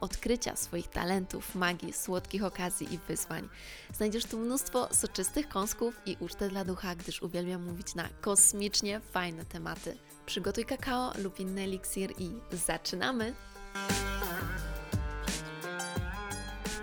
odkrycia swoich talentów, magii, słodkich okazji i wyzwań. Znajdziesz tu mnóstwo soczystych kąsków i ucztę dla ducha, gdyż uwielbiam mówić na kosmicznie fajne tematy. Przygotuj kakao lub inny eliksir i zaczynamy!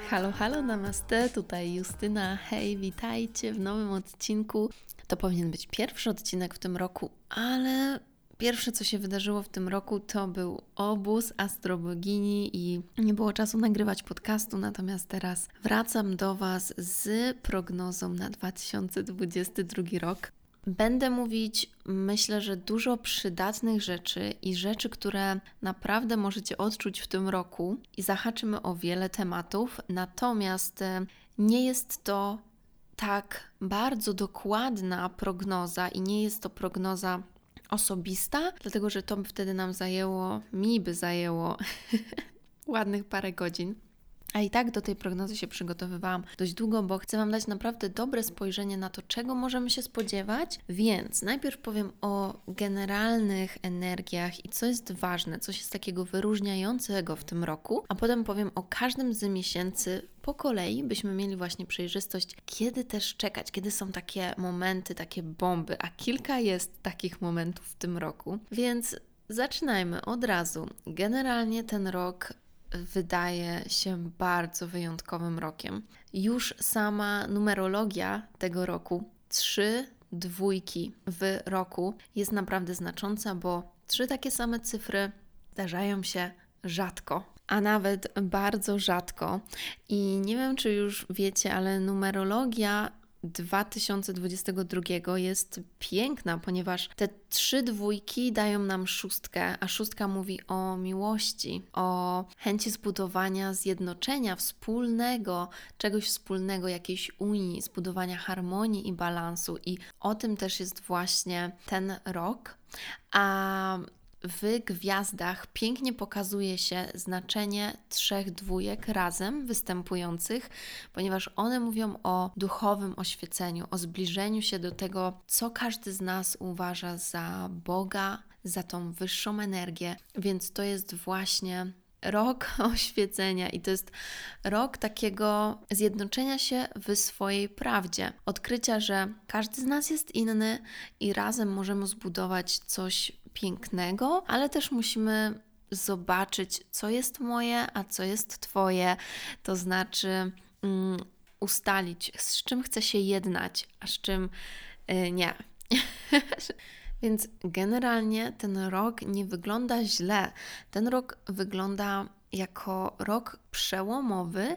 Halo, halo, namaste, tutaj Justyna. Hej, witajcie w nowym odcinku. To powinien być pierwszy odcinek w tym roku, ale Pierwsze, co się wydarzyło w tym roku, to był obóz astrobogini i nie było czasu nagrywać podcastu, natomiast teraz wracam do Was z prognozą na 2022 rok. Będę mówić, myślę, że dużo przydatnych rzeczy i rzeczy, które naprawdę możecie odczuć w tym roku, i zahaczymy o wiele tematów, natomiast e, nie jest to tak bardzo dokładna prognoza i nie jest to prognoza osobista, dlatego że to wtedy nam zajęło, mi by zajęło ładnych parę godzin. A i tak do tej prognozy się przygotowywałam dość długo, bo chcę Wam dać naprawdę dobre spojrzenie na to, czego możemy się spodziewać. Więc najpierw powiem o generalnych energiach i co jest ważne, coś jest takiego wyróżniającego w tym roku, a potem powiem o każdym z miesięcy po kolei, byśmy mieli właśnie przejrzystość, kiedy też czekać, kiedy są takie momenty, takie bomby, a kilka jest takich momentów w tym roku. Więc Zaczynajmy od razu. Generalnie ten rok wydaje się bardzo wyjątkowym rokiem. Już sama numerologia tego roku, trzy dwójki w roku, jest naprawdę znacząca, bo trzy takie same cyfry zdarzają się rzadko a nawet bardzo rzadko. I nie wiem, czy już wiecie, ale numerologia 2022 jest piękna, ponieważ te trzy dwójki dają nam szóstkę, a szóstka mówi o miłości, o chęci zbudowania zjednoczenia wspólnego, czegoś wspólnego, jakiejś unii, zbudowania harmonii i balansu. I o tym też jest właśnie ten rok. A w gwiazdach pięknie pokazuje się znaczenie trzech dwójek razem występujących, ponieważ one mówią o duchowym oświeceniu, o zbliżeniu się do tego, co każdy z nas uważa za Boga, za tą wyższą energię, więc to jest właśnie rok oświecenia i to jest rok takiego zjednoczenia się w swojej prawdzie, odkrycia, że każdy z nas jest inny i razem możemy zbudować coś pięknego, ale też musimy zobaczyć, co jest moje, a co jest Twoje. To znaczy um, ustalić, z czym chcę się jednać, a z czym y, nie. Więc generalnie ten rok nie wygląda źle. Ten rok wygląda jako rok przełomowy.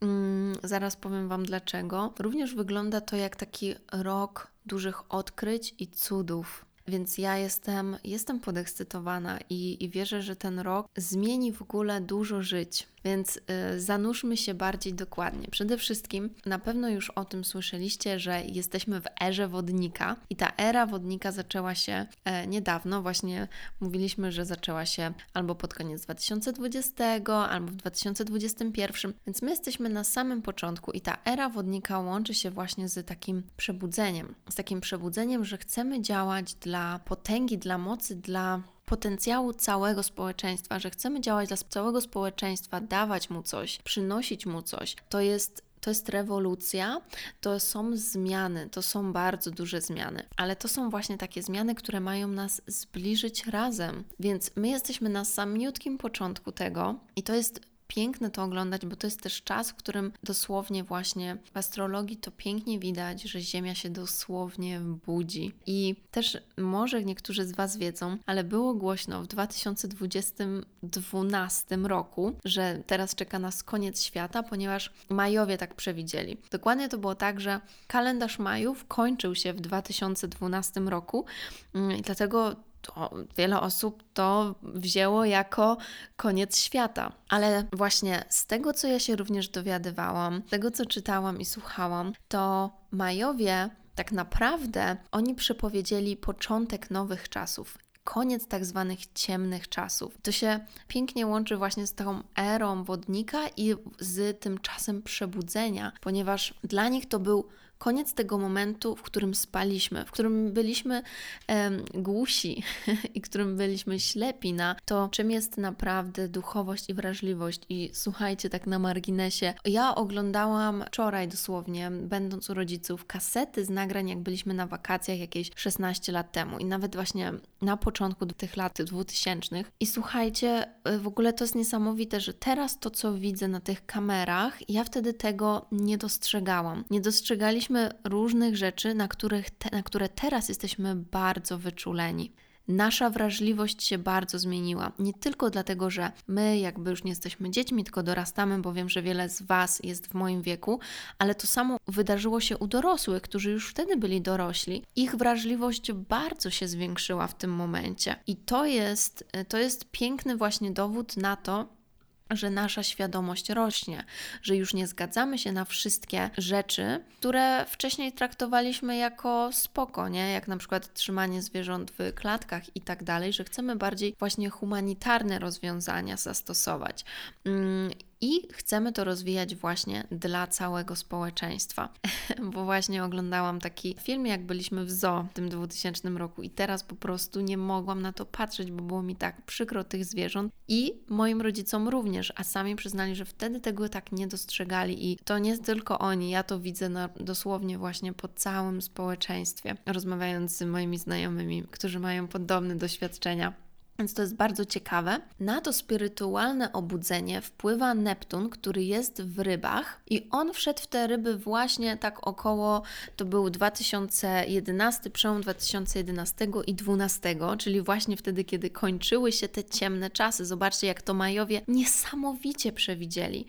Mm, zaraz powiem Wam dlaczego. Również wygląda to jak taki rok dużych odkryć i cudów. Więc ja jestem, jestem podekscytowana i, i wierzę, że ten rok zmieni w ogóle dużo żyć. Więc y, zanurzmy się bardziej dokładnie. Przede wszystkim na pewno już o tym słyszeliście, że jesteśmy w erze wodnika i ta era wodnika zaczęła się e, niedawno. Właśnie mówiliśmy, że zaczęła się albo pod koniec 2020, albo w 2021. Więc my jesteśmy na samym początku i ta era wodnika łączy się właśnie z takim przebudzeniem. Z takim przebudzeniem, że chcemy działać dla potęgi, dla mocy, dla potencjału całego społeczeństwa, że chcemy działać dla całego społeczeństwa, dawać mu coś, przynosić mu coś, to jest to jest rewolucja, to są zmiany, to są bardzo duże zmiany, ale to są właśnie takie zmiany, które mają nas zbliżyć razem. Więc my jesteśmy na samiutkim początku tego i to jest piękne to oglądać, bo to jest też czas, w którym dosłownie właśnie w astrologii to pięknie widać, że Ziemia się dosłownie budzi. I też może niektórzy z Was wiedzą, ale było głośno w 2012 roku, że teraz czeka nas koniec świata, ponieważ Majowie tak przewidzieli. Dokładnie to było tak, że kalendarz Majów kończył się w 2012 roku mm, i dlatego to wiele osób to wzięło jako koniec świata. Ale właśnie z tego, co ja się również dowiadywałam, z tego, co czytałam i słuchałam, to Majowie tak naprawdę oni przepowiedzieli początek nowych czasów koniec tak zwanych ciemnych czasów. To się pięknie łączy właśnie z tą erą wodnika i z tym czasem przebudzenia, ponieważ dla nich to był koniec tego momentu, w którym spaliśmy, w którym byliśmy em, głusi i którym byliśmy ślepi na to, czym jest naprawdę duchowość i wrażliwość. I słuchajcie, tak na marginesie, ja oglądałam wczoraj dosłownie, będąc u rodziców, kasety z nagrań, jak byliśmy na wakacjach jakieś 16 lat temu i nawet właśnie na początku tych lat 2000. I słuchajcie, y, w ogóle to jest niesamowite, że teraz to, co widzę na tych kamerach, ja wtedy tego nie dostrzegałam. Nie dostrzegaliśmy różnych rzeczy, na, których te, na które teraz jesteśmy bardzo wyczuleni. Nasza wrażliwość się bardzo zmieniła. Nie tylko dlatego, że my jakby już nie jesteśmy dziećmi, tylko dorastamy, bo wiem, że wiele z Was jest w moim wieku, ale to samo wydarzyło się u dorosłych, którzy już wtedy byli dorośli. Ich wrażliwość bardzo się zwiększyła w tym momencie. I to jest, to jest piękny właśnie dowód na to, że nasza świadomość rośnie, że już nie zgadzamy się na wszystkie rzeczy, które wcześniej traktowaliśmy jako spoko, nie? Jak na przykład trzymanie zwierząt w klatkach i tak dalej, że chcemy bardziej właśnie humanitarne rozwiązania zastosować. I chcemy to rozwijać właśnie dla całego społeczeństwa. Bo właśnie oglądałam taki film, jak byliśmy w zoo w tym 2000 roku, i teraz po prostu nie mogłam na to patrzeć, bo było mi tak przykro tych zwierząt i moim rodzicom również, a sami przyznali, że wtedy tego tak nie dostrzegali. I to nie tylko oni, ja to widzę na, dosłownie właśnie po całym społeczeństwie, rozmawiając z moimi znajomymi, którzy mają podobne doświadczenia. Więc to jest bardzo ciekawe. Na to spirytualne obudzenie wpływa Neptun, który jest w rybach, i on wszedł w te ryby właśnie tak około, to był 2011, przełom 2011 i 2012, czyli właśnie wtedy, kiedy kończyły się te ciemne czasy. Zobaczcie, jak to Majowie niesamowicie przewidzieli.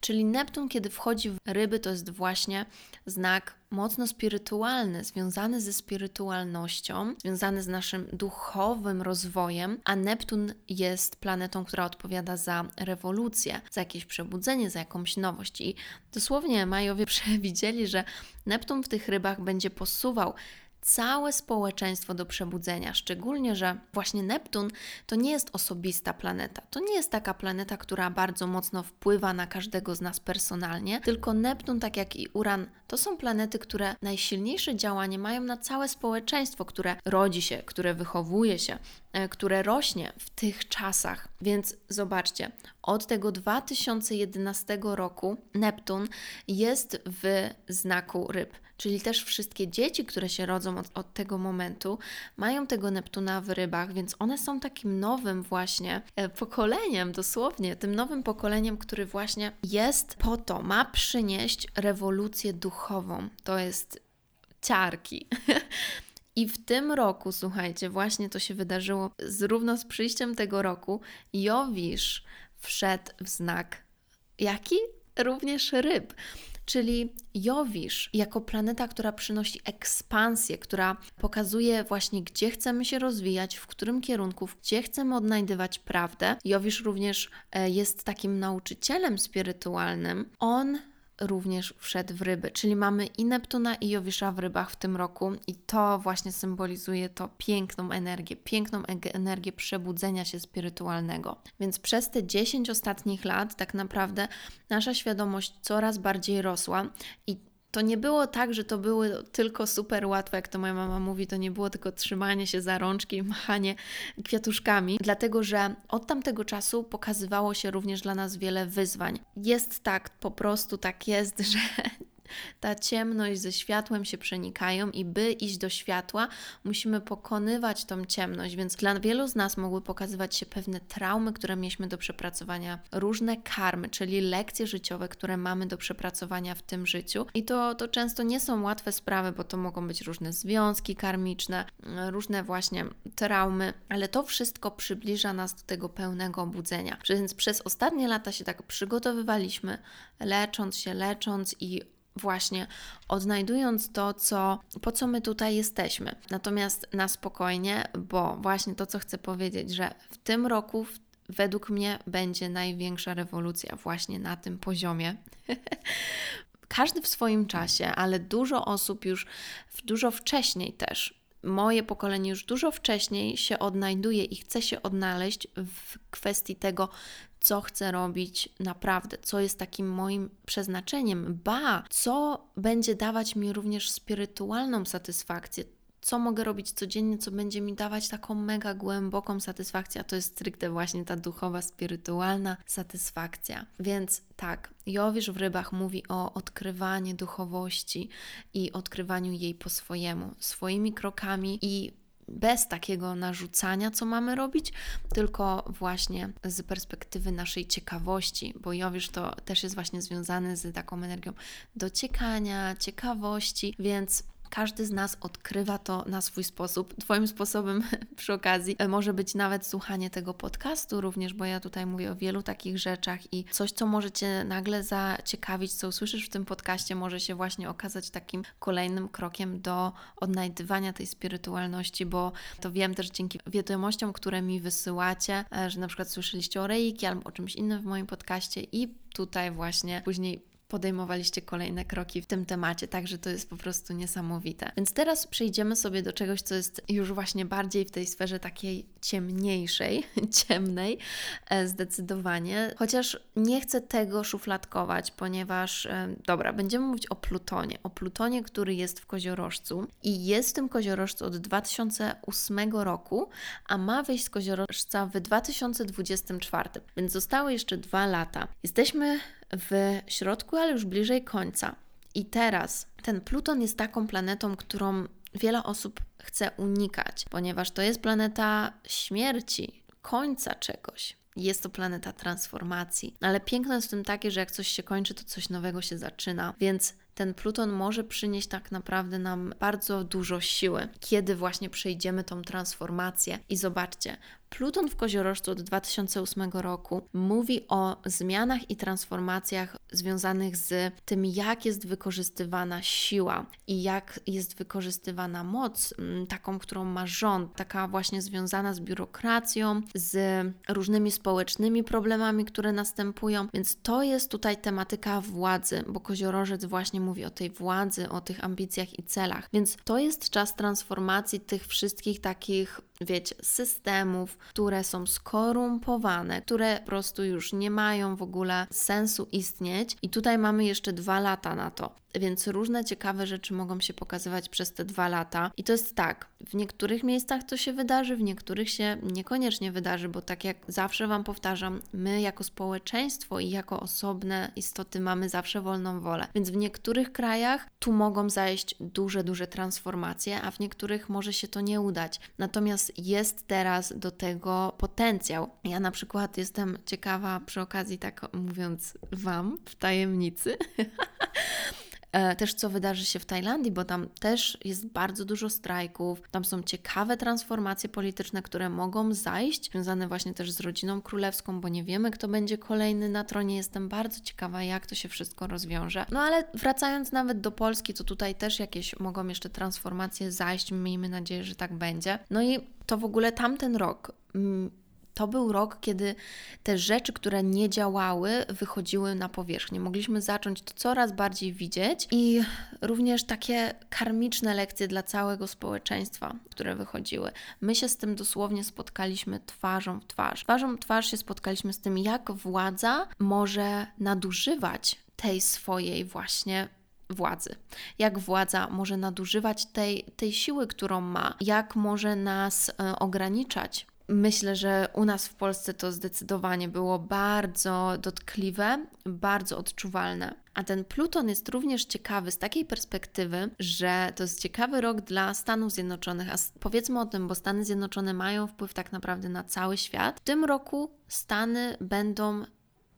Czyli Neptun, kiedy wchodzi w ryby, to jest właśnie znak mocno spirytualny, związany ze spirytualnością, związany z naszym duchowym rozwojem, a Neptun jest planetą, która odpowiada za rewolucję, za jakieś przebudzenie, za jakąś nowość. I dosłownie Majowie przewidzieli, że Neptun w tych rybach będzie posuwał całe społeczeństwo do przebudzenia. Szczególnie, że właśnie Neptun to nie jest osobista planeta. To nie jest taka planeta, która bardzo mocno wpływa na każdego z nas personalnie, tylko Neptun, tak jak i Uran, to są planety, które najsilniejsze działanie mają na całe społeczeństwo, które rodzi się, które wychowuje się, e, które rośnie w tych czasach. Więc zobaczcie, od tego 2011 roku Neptun jest w znaku ryb. Czyli też wszystkie dzieci, które się rodzą od, od, tego momentu, mają tego Neptuna w rybach, więc one są takim nowym właśnie e, pokoleniem, dosłownie, tym nowym pokoleniem, który właśnie jest po to, ma przynieść rewolucję duchową. To jest ciarki. I w tym roku, słuchajcie, właśnie to się wydarzyło równo z przyjściem tego roku, Jowisz wszedł w znak jaki? Również ryb czyli Jowisz jako planeta, która przynosi ekspansję, która pokazuje właśnie, gdzie chcemy się rozwijać, w którym kierunku, gdzie chcemy odnajdywać prawdę. Jowisz również e, jest takim nauczycielem spirytualnym. On również wszedł w ryby, czyli mamy i Neptuna i Jowisza w rybach w tym roku i to właśnie symbolizuje to piękną energię, piękną energię przebudzenia się spirytualnego. Więc przez te 10 ostatnich lat tak naprawdę nasza świadomość coraz bardziej rosła i to nie było tak, że to były tylko super łatwe, jak to moja mama mówi, to nie było tylko trzymanie się za rączki i machanie kwiatuszkami, dlatego że od tamtego czasu pokazywało się również dla nas wiele wyzwań. Jest tak, po prostu tak jest, że ta ciemność ze światłem się przenikają i by iść do światła, musimy pokonywać tą ciemność, więc dla wielu z nas mogły pokazywać się pewne traumy, które mieliśmy do przepracowania, różne karmy, czyli lekcje życiowe, które mamy do przepracowania w tym życiu. I to, to często nie są łatwe sprawy, bo to mogą być różne związki karmiczne, różne właśnie traumy, ale to wszystko przybliża nas do tego pełnego obudzenia. Więc przez ostatnie lata się tak przygotowywaliśmy, lecząc się, lecząc i właśnie odnajdując to, co, po co my tutaj jesteśmy. Natomiast na spokojnie, bo właśnie to, co chcę powiedzieć, że w tym roku, według mnie, będzie największa rewolucja właśnie na tym poziomie. Każdy w swoim czasie, ale dużo osób już dużo wcześniej też moje pokolenie już dużo wcześniej się odnajduje i chce się odnaleźć w kwestii tego, co chcę robić naprawdę, co jest takim moim przeznaczeniem, ba, co będzie dawać mi również spirytualną satysfakcję, co mogę robić codziennie, co będzie mi dawać taką mega głęboką satysfakcję, a to jest stricte właśnie ta duchowa, spirytualna satysfakcja. Więc tak, Jowisz w rybach mówi o odkrywaniu duchowości i odkrywaniu jej po swojemu, swoimi krokami i bez takiego narzucania, co mamy robić, tylko właśnie z perspektywy naszej ciekawości, bo Jowisz to też jest właśnie związany z taką energią dociekania, ciekawości, więc każdy z nas odkrywa to na swój sposób. Twoim sposobem przy okazji e, może być nawet słuchanie tego podcastu również, bo ja tutaj mówię o wielu takich rzeczach i coś, co może Cię nagle zaciekawić, co usłyszysz w tym podcaście, może się właśnie okazać takim kolejnym krokiem do odnajdywania tej spirytualności, bo to wiem też dzięki wiadomościom, które mi wysyłacie, e, że na przykład słyszeliście o reiki albo o czymś innym w moim podcaście i tutaj właśnie później podejmowaliście kolejne kroki w tym temacie, także to jest po prostu niesamowite. Więc teraz przejdziemy sobie do czegoś, co jest już właśnie bardziej w tej sferze takiej ciemniejszej, ciemnej, e, zdecydowanie. Chociaż nie chcę tego szufladkować, ponieważ, e, dobra, będziemy mówić o Plutonie. O Plutonie, który jest w koziorożcu i jest w tym koziorożcu od 2008 roku, a ma wyjść z koziorożca w 2024, więc zostały jeszcze dwa lata. Jesteśmy w środku, ale już bliżej końca. I teraz ten Pluton jest taką planetą, którą wiele osób chce unikać, ponieważ to jest planeta śmierci, końca czegoś. Jest to planeta transformacji. Ale piękno jest w tym takie, że jak coś się kończy, to coś nowego się zaczyna. Więc ten Pluton może przynieść tak naprawdę nam bardzo dużo siły, kiedy właśnie przejdziemy tą transformację. I zobaczcie, Pluton w Koziorożcu od 2008 roku mówi o zmianach i transformacjach związanych z tym, jak jest wykorzystywana siła i jak jest wykorzystywana moc, mm, taką, którą ma rząd, taka właśnie związana z biurokracją, z różnymi społecznymi problemami, które następują. Więc to jest tutaj tematyka władzy, bo Koziorożec właśnie mówi o tej władzy, o tych ambicjach i celach. Więc to jest czas transformacji tych wszystkich takich wiecie, systemów, które są skorumpowane, które po prostu już nie mają w ogóle sensu istnieć. I tutaj mamy jeszcze dwa lata na to. Więc różne ciekawe rzeczy mogą się pokazywać przez te dwa lata. I to jest tak, w niektórych miejscach to się wydarzy, w niektórych się niekoniecznie wydarzy, bo tak jak zawsze Wam powtarzam, my jako społeczeństwo i jako osobne istoty mamy zawsze wolną wolę. Więc w niektórych krajach tu mogą zajść duże, duże transformacje, a w niektórych może się to nie udać. Natomiast jest teraz do tego potencjał. Ja na przykład jestem ciekawa przy okazji, tak mówiąc Wam w tajemnicy. E, też co wydarzy się w Tajlandii, bo tam też jest bardzo dużo strajków, tam są ciekawe transformacje polityczne, które mogą zajść, związane właśnie też z rodziną królewską, bo nie wiemy, kto będzie kolejny na tronie. Jestem bardzo ciekawa, jak to się wszystko rozwiąże. No ale wracając nawet do Polski, to tutaj też jakieś mogą jeszcze transformacje zajść. Miejmy nadzieję, że tak będzie. No i to w ogóle tamten rok mm, to był rok, kiedy te rzeczy, które nie działały, wychodziły na powierzchnię. Mogliśmy zacząć to coraz bardziej widzieć i również takie karmiczne lekcje dla całego społeczeństwa, które wychodziły. My się z tym dosłownie spotkaliśmy twarzą w twarz. Twarzą w twarz się spotkaliśmy z tym, jak władza może nadużywać tej swojej właśnie władzy. Jak władza może nadużywać tej, tej siły, którą ma, jak może nas e, ograniczać Myślę, że u nas w Polsce to zdecydowanie było bardzo dotkliwe, bardzo odczuwalne. A ten Pluton jest również ciekawy z takiej perspektywy, że to jest ciekawy rok dla Stanów Zjednoczonych, a powiedzmy o tym, bo Stany Zjednoczone mają wpływ tak naprawdę na cały świat. W tym roku Stany będą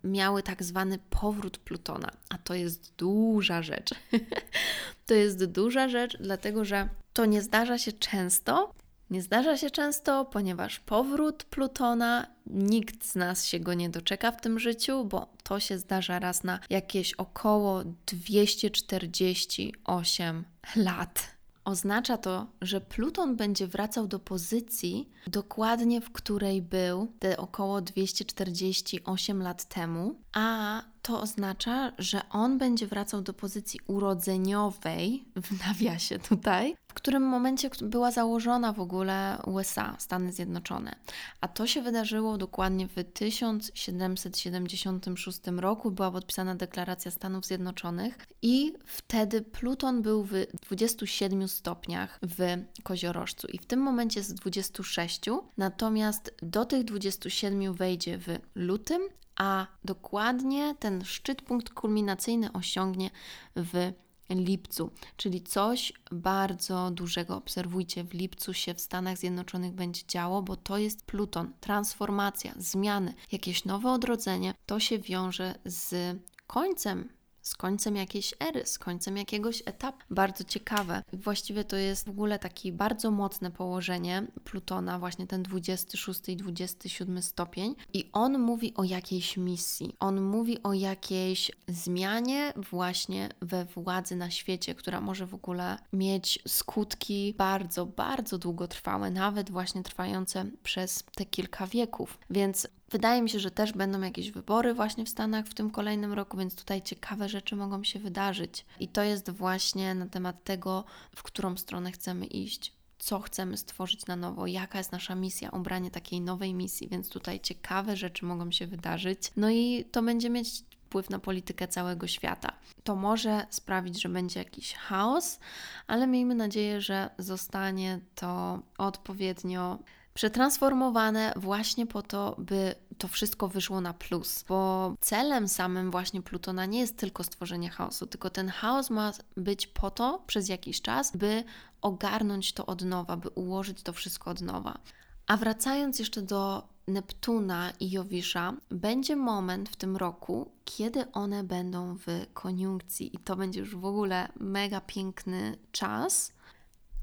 miały tak zwany powrót Plutona, a to jest duża rzecz. to jest duża rzecz, dlatego że to nie zdarza się często, Nie zdarza się często, ponieważ powrót Plutona nikt z nas się go nie doczeka w tym życiu, bo to się zdarza raz na jakieś około 248 lat. Oznacza to, że Pluton będzie wracał do pozycji dokładnie w której był te około 248 lat temu, a to oznacza, że on będzie wracał do pozycji urodzeniowej, w nawiasie tutaj, w którym momencie była założona w ogóle USA, Stany Zjednoczone. A to się wydarzyło dokładnie w 1776 roku, była podpisana deklaracja Stanów Zjednoczonych i wtedy Pluton był w 27 stopniach w koziorożcu i w tym momencie z 26, natomiast do tych 27 wejdzie w lutym, a dokładnie ten szczyt, punkt kulminacyjny osiągnie w lipcu, czyli coś bardzo dużego. Obserwujcie, w lipcu się w Stanach Zjednoczonych będzie działo, bo to jest Pluton, transformacja, zmiany, jakieś nowe odrodzenie. To się wiąże z końcem z końcem jakiejś ery, z końcem jakiegoś etapu. Bardzo ciekawe. Właściwie to jest w ogóle takie bardzo mocne położenie Plutona, właśnie ten 26 i 27 stopień. I on mówi o jakiejś misji. On mówi o jakiejś zmianie właśnie we władzy na świecie, która może w ogóle mieć skutki bardzo, bardzo długotrwałe, nawet właśnie trwające przez te kilka wieków. Więc Wydaje mi się, że też będą jakieś wybory właśnie w Stanach w tym kolejnym roku, więc tutaj ciekawe rzeczy mogą się wydarzyć. I to jest właśnie na temat tego, w którą stronę chcemy iść co chcemy stworzyć na nowo, jaka jest nasza misja, obranie takiej nowej misji, więc tutaj ciekawe rzeczy mogą się wydarzyć. No i to będzie mieć wpływ na politykę całego świata. To może sprawić, że będzie jakiś chaos, ale miejmy nadzieję, że zostanie to odpowiednio przetransformowane właśnie po to, by to wszystko wyszło na plus, bo celem samym właśnie Plutona nie jest tylko stworzenie chaosu, tylko ten chaos ma być po to przez jakiś czas, by ogarnąć to od nowa, by ułożyć to wszystko od nowa. A wracając jeszcze do Neptuna i Jowisza, będzie moment w tym roku, kiedy one będą w koniunkcji, i to będzie już w ogóle mega piękny czas.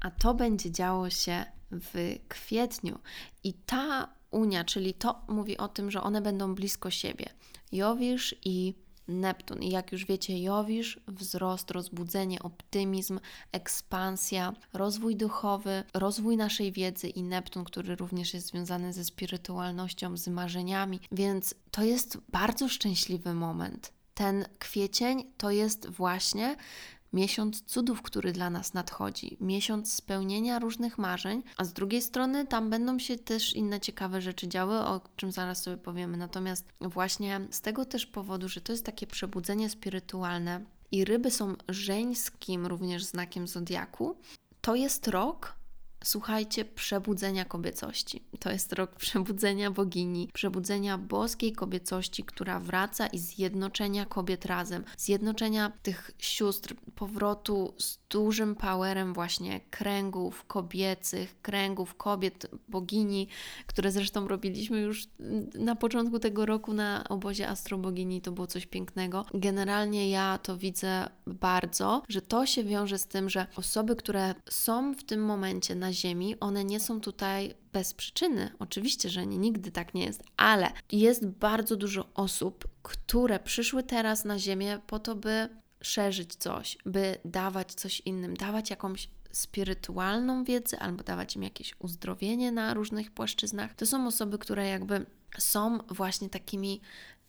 A to będzie działo się w kwietniu. I ta unia, czyli to mówi o tym, że one będą blisko siebie. Jowisz i Neptun. I jak już wiecie, Jowisz, wzrost, rozbudzenie, optymizm, ekspansja, rozwój duchowy, rozwój naszej wiedzy i Neptun, który również jest związany ze spirytualnością, z marzeniami, więc to jest bardzo szczęśliwy moment. Ten kwiecień to jest właśnie miesiąc cudów, który dla nas nadchodzi, miesiąc spełnienia różnych marzeń, a z drugiej strony tam będą się też inne ciekawe rzeczy działy, o czym zaraz sobie powiemy. Natomiast właśnie z tego też powodu, że to jest takie przebudzenie spirytualne i ryby są żeńskim również znakiem zodiaku, to jest rok, Słuchajcie, przebudzenia kobiecości. To jest rok przebudzenia bogini, przebudzenia boskiej kobiecości, która wraca i zjednoczenia kobiet razem, zjednoczenia tych sióstr, powrotu z dużym powerem właśnie kręgów kobiecych, kręgów kobiet, bogini, które zresztą robiliśmy już na początku tego roku na obozie Astrobogini, to było coś pięknego. Generalnie ja to widzę bardzo, że to się wiąże z tym, że osoby, które są w tym momencie na Ziemi, one nie są tutaj bez przyczyny. Oczywiście, że nie, nigdy tak nie jest, ale jest bardzo dużo osób, które przyszły teraz na Ziemię po to, by szerzyć coś, by dawać coś innym, dawać jakąś spirytualną wiedzę albo dawać im jakieś uzdrowienie na różnych płaszczyznach. To są osoby, które jakby są właśnie takimi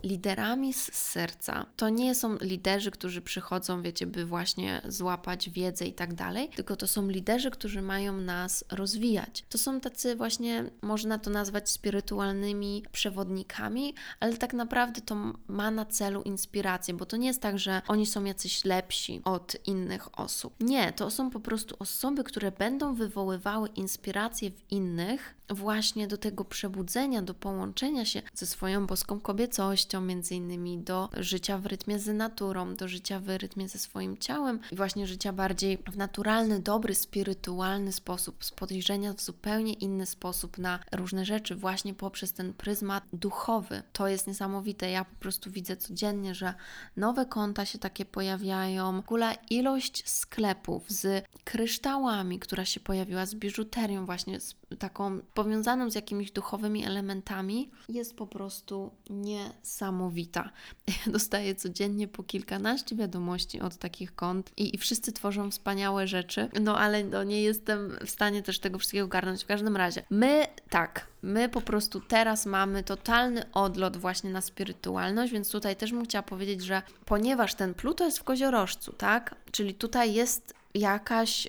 liderami z serca. To nie są liderzy, którzy przychodzą, wiecie, by właśnie złapać wiedzę i tak dalej, tylko to są liderzy, którzy mają nas rozwijać. To są tacy właśnie, można to nazwać spirytualnymi przewodnikami, ale tak naprawdę to ma na celu inspirację, bo to nie jest tak, że oni są jacyś lepsi od innych osób. Nie, to są po prostu osoby, które będą wywoływały inspirację w innych właśnie do tego przebudzenia, do połączenia się ze swoją boską kobiecością, między innymi do życia w rytmie z naturą, do życia w rytmie ze swoim ciałem i właśnie życia bardziej w naturalny, dobry, spirytualny sposób, spojrzenia w zupełnie inny sposób na różne rzeczy, właśnie poprzez ten pryzmat duchowy. To jest niesamowite. Ja po prostu widzę codziennie, że nowe konta się takie pojawiają. W ogóle ilość sklepów z kryształami, która się pojawiła, z biżuterią, właśnie z taką powiązaną z jakimiś duchowymi elementami, jest po prostu niesamowita. Dostaję codziennie po kilkanaście wiadomości od takich kont i, i wszyscy tworzą wspaniałe rzeczy, no ale no, nie jestem w stanie też tego wszystkiego garnąć. W każdym razie, my tak, my po prostu teraz mamy totalny odlot właśnie na spirytualność, więc tutaj też bym chciała powiedzieć, że ponieważ ten Pluto jest w koziorożcu, tak? Czyli tutaj jest jakaś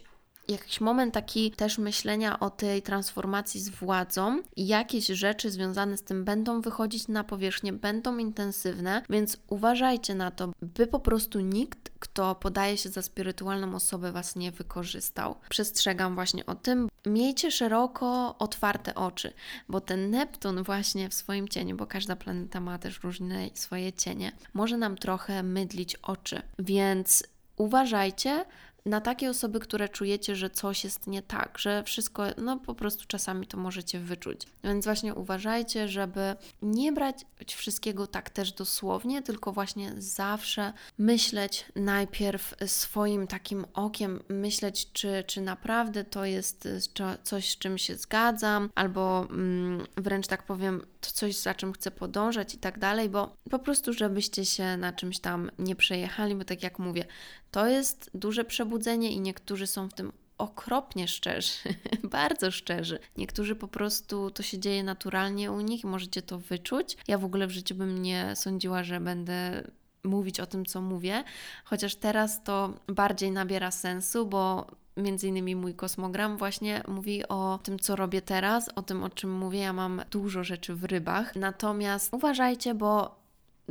jakiś moment taki też myślenia o tej transformacji z władzą jakieś rzeczy związane z tym będą wychodzić na powierzchnię, będą intensywne, więc uważajcie na to, by po prostu nikt, kto podaje się za spirytualną osobę, Was nie wykorzystał. Przestrzegam właśnie o tym. Miejcie szeroko otwarte oczy, bo ten Neptun właśnie w swoim cieniu, bo każda planeta ma też różne swoje cienie, może nam trochę mydlić oczy, więc uważajcie, na takie osoby, które czujecie, że coś jest nie tak, że wszystko, no po prostu czasami to możecie wyczuć. Więc właśnie uważajcie, żeby nie brać wszystkiego tak też dosłownie, tylko właśnie zawsze myśleć najpierw swoim takim okiem, myśleć, czy, czy naprawdę to jest coś, z czym się zgadzam, albo mm, wręcz tak powiem, to coś, za czym chcę podążać i tak dalej, bo po prostu, żebyście się na czymś tam nie przejechali, bo tak jak mówię, to jest duże przebudzenie i niektórzy są w tym okropnie szczerzy, bardzo szczerzy. Niektórzy po prostu to się dzieje naturalnie u nich możecie to wyczuć. Ja w ogóle w życiu bym nie sądziła, że będę mówić o tym, co mówię, chociaż teraz to bardziej nabiera sensu, bo między innymi mój kosmogram właśnie mówi o tym, co robię teraz, o tym, o czym mówię. Ja mam dużo rzeczy w rybach. Natomiast uważajcie, bo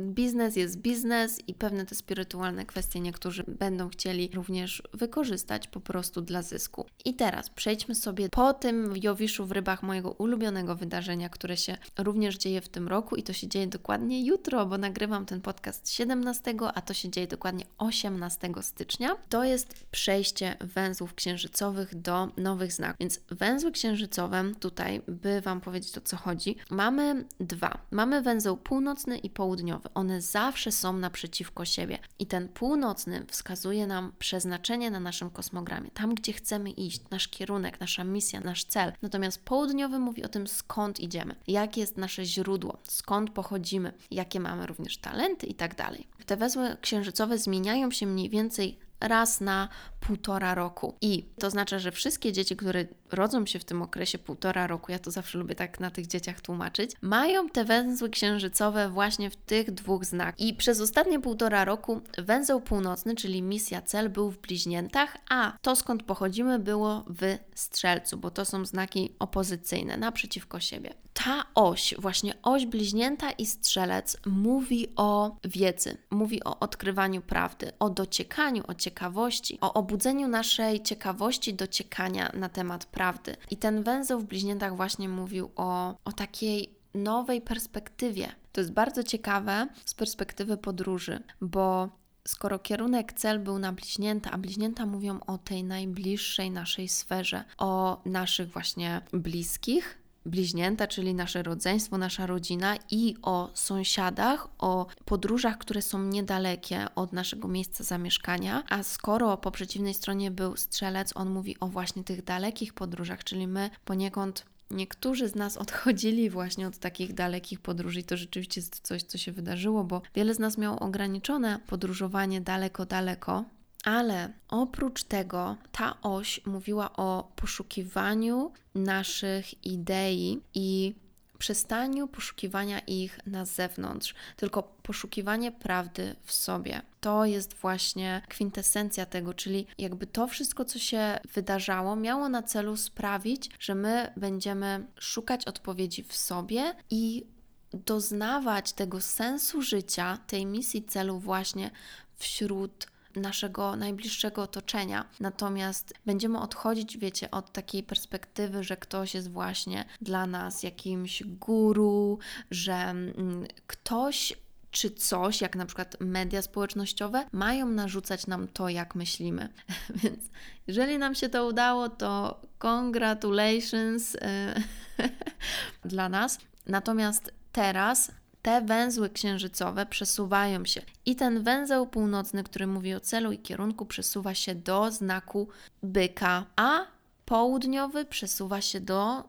biznes jest biznes i pewne te spirytualne kwestie niektórzy będą chcieli również wykorzystać po prostu dla zysku. I teraz przejdźmy sobie po tym Jowiszu w rybach mojego ulubionego wydarzenia, które się również dzieje w tym roku i to się dzieje dokładnie jutro, bo nagrywam ten podcast 17, a to się dzieje dokładnie 18 stycznia. To jest przejście węzłów księżycowych do nowych znaków. Więc węzły księżycowe, tutaj by Wam powiedzieć o co chodzi, mamy dwa. Mamy węzeł północny i południowy one zawsze są naprzeciwko siebie. I ten północny wskazuje nam przeznaczenie na naszym kosmogramie, tam gdzie chcemy iść, nasz kierunek, nasza misja, nasz cel. Natomiast południowy mówi o tym, skąd idziemy, jakie jest nasze źródło, skąd pochodzimy, jakie mamy również talenty i tak dalej. Te wezły księżycowe zmieniają się mniej więcej raz na półtora roku. I to oznacza, że wszystkie dzieci, które rodzą się w tym okresie półtora roku, ja to zawsze lubię tak na tych dzieciach tłumaczyć, mają te węzły księżycowe właśnie w tych dwóch znakach. I przez ostatnie półtora roku węzeł północny, czyli misja cel, był w bliźniętach, a to skąd pochodzimy było w strzelcu, bo to są znaki opozycyjne, naprzeciwko siebie. Ta oś, właśnie oś bliźnięta i strzelec, mówi o wiedzy, mówi o odkrywaniu prawdy, o dociekaniu, o ciekawości, o obudzeniu naszej ciekawości dociekania na temat prawdy. I ten węzeł w bliźniętach właśnie mówił o, o takiej nowej perspektywie. To jest bardzo ciekawe z perspektywy podróży, bo skoro kierunek cel był na bliźnięta, a bliźnięta mówią o tej najbliższej naszej sferze, o naszych właśnie bliskich, bliźnięta, czyli nasze rodzeństwo, nasza rodzina i o sąsiadach, o podróżach, które są niedalekie od naszego miejsca zamieszkania. A skoro po przeciwnej stronie był strzelec, on mówi o właśnie tych dalekich podróżach, czyli my poniekąd Niektórzy z nas odchodzili właśnie od takich dalekich podróży i to rzeczywiście jest coś, co się wydarzyło, bo wiele z nas miało ograniczone podróżowanie daleko, daleko, ale oprócz tego ta oś mówiła o poszukiwaniu naszych idei i przestaniu poszukiwania ich na zewnątrz, tylko poszukiwanie prawdy w sobie. To jest właśnie kwintesencja tego, czyli jakby to wszystko, co się wydarzało, miało na celu sprawić, że my będziemy szukać odpowiedzi w sobie i doznawać tego sensu życia, tej misji celu właśnie wśród naszego najbliższego otoczenia. Natomiast będziemy odchodzić, wiecie, od takiej perspektywy, że ktoś jest właśnie dla nas jakimś guru, że mm, ktoś czy coś, jak na przykład media społecznościowe, mają narzucać nam to, jak myślimy. Więc jeżeli nam się to udało, to congratulations e, dla nas. Natomiast teraz te węzły księżycowe przesuwają się i ten węzeł północny, który mówi o celu i kierunku, przesuwa się do znaku byka, a południowy przesuwa się do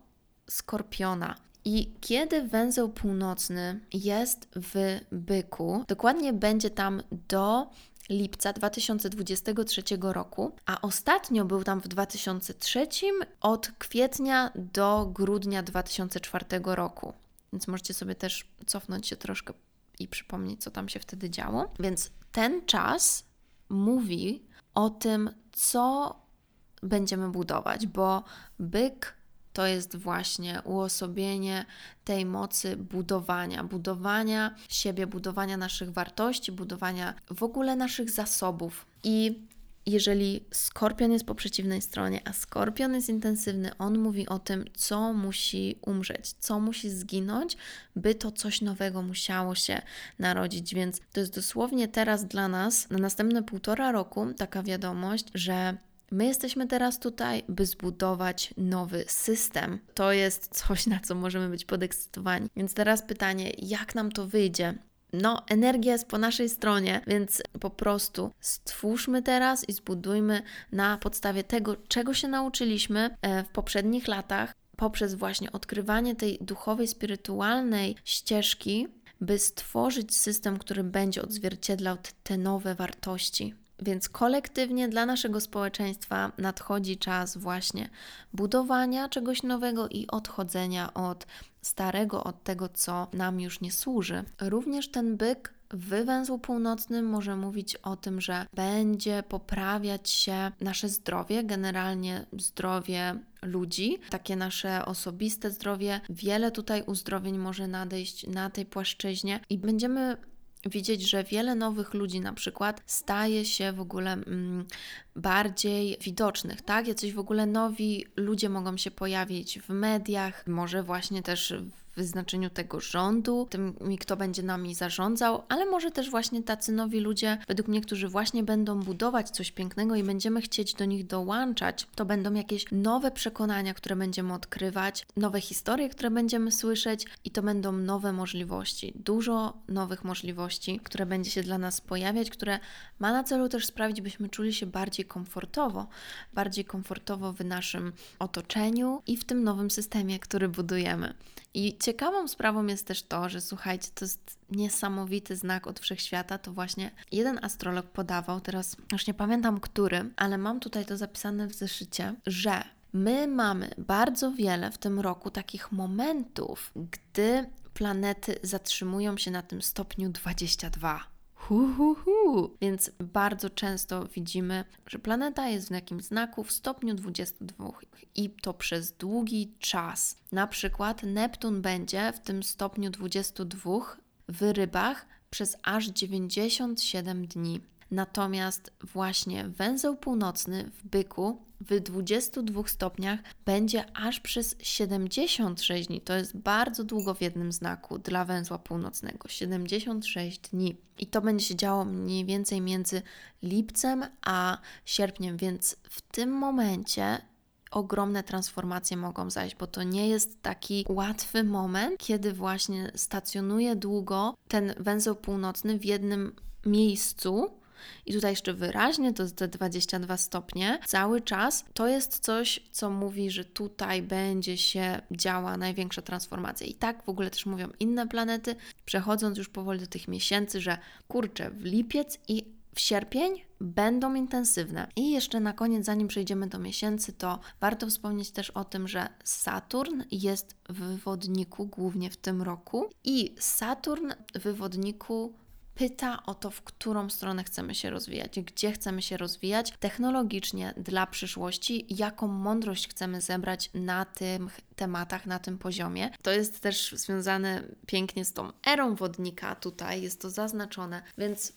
skorpiona. I kiedy węzeł północny jest w byku, dokładnie będzie tam do lipca 2023 roku, a ostatnio był tam w 2003 od kwietnia do grudnia 2004 roku. Więc możecie sobie też cofnąć się troszkę i przypomnieć, co tam się wtedy działo. Więc ten czas mówi o tym, co będziemy budować, bo byk to jest właśnie uosobienie tej mocy budowania, budowania siebie, budowania naszych wartości, budowania w ogóle naszych zasobów. I jeżeli skorpion jest po przeciwnej stronie, a skorpion jest intensywny, on mówi o tym, co musi umrzeć, co musi zginąć, by to coś nowego musiało się narodzić. Więc to jest dosłownie teraz dla nas, na następne półtora roku, taka wiadomość, że My jesteśmy teraz tutaj, by zbudować nowy system. To jest coś, na co możemy być podekscytowani. Więc teraz pytanie, jak nam to wyjdzie? No, energia jest po naszej stronie, więc po prostu stwórzmy teraz i zbudujmy na podstawie tego, czego się nauczyliśmy e, w poprzednich latach, poprzez właśnie odkrywanie tej duchowej, spirytualnej ścieżki, by stworzyć system, który będzie odzwierciedlał te nowe wartości. Więc kolektywnie dla naszego społeczeństwa nadchodzi czas właśnie budowania czegoś nowego i odchodzenia od starego, od tego, co nam już nie służy. Również ten byk w węzłu północnym może mówić o tym, że będzie poprawiać się nasze zdrowie, generalnie zdrowie ludzi, takie nasze osobiste zdrowie. Wiele tutaj uzdrowień może nadejść na tej płaszczyźnie i będziemy widzieć, że wiele nowych ludzi na przykład staje się w ogóle mm, bardziej widocznych, tak? Jacyś w ogóle nowi ludzie mogą się pojawić w mediach, może właśnie też wyznaczeniu tego rządu, tym, kto będzie nami zarządzał, ale może też właśnie tacy nowi ludzie, według mnie, którzy właśnie będą budować coś pięknego i będziemy chcieć do nich dołączać. To będą jakieś nowe przekonania, które będziemy odkrywać, nowe historie, które będziemy słyszeć i to będą nowe możliwości. Dużo nowych możliwości, które będzie się dla nas pojawiać, które ma na celu też sprawić, byśmy czuli się bardziej komfortowo, bardziej komfortowo w naszym otoczeniu i w tym nowym systemie, który budujemy. I ciekawą sprawą jest też to, że słuchajcie, to jest niesamowity znak od wszechświata. To właśnie jeden astrolog podawał, teraz już nie pamiętam który, ale mam tutaj to zapisane w zeszycie, że my mamy bardzo wiele w tym roku takich momentów, gdy planety zatrzymują się na tym stopniu 22 Hu, hu, hu. Więc bardzo często widzimy, że planeta jest w jakimś znaku w stopniu 22 i to przez długi czas. Na przykład Neptun będzie w tym stopniu 22 w rybach przez aż 97 dni. Natomiast właśnie węzeł północny w byku w 22 stopniach będzie aż przez 76 dni. To jest bardzo długo w jednym znaku dla węzła północnego 76 dni. I to będzie się działo mniej więcej między lipcem a sierpniem, więc w tym momencie ogromne transformacje mogą zajść, bo to nie jest taki łatwy moment, kiedy właśnie stacjonuje długo ten węzeł północny w jednym miejscu i tutaj jeszcze wyraźnie to jest te 22 stopnie cały czas. To jest coś, co mówi, że tutaj będzie się działa największa transformacja. I tak w ogóle też mówią inne planety, przechodząc już powoli do tych miesięcy, że kurczę, w lipiec i w sierpień będą intensywne. I jeszcze na koniec, zanim przejdziemy do miesięcy, to warto wspomnieć też o tym, że Saturn jest w wywodniku głównie w tym roku i Saturn w wywodniku pyta o to, w którą stronę chcemy się rozwijać, gdzie chcemy się rozwijać technologicznie dla przyszłości, jaką mądrość chcemy zebrać na tych tematach, na tym poziomie. To jest też związane pięknie z tą erą wodnika, tutaj jest to zaznaczone, więc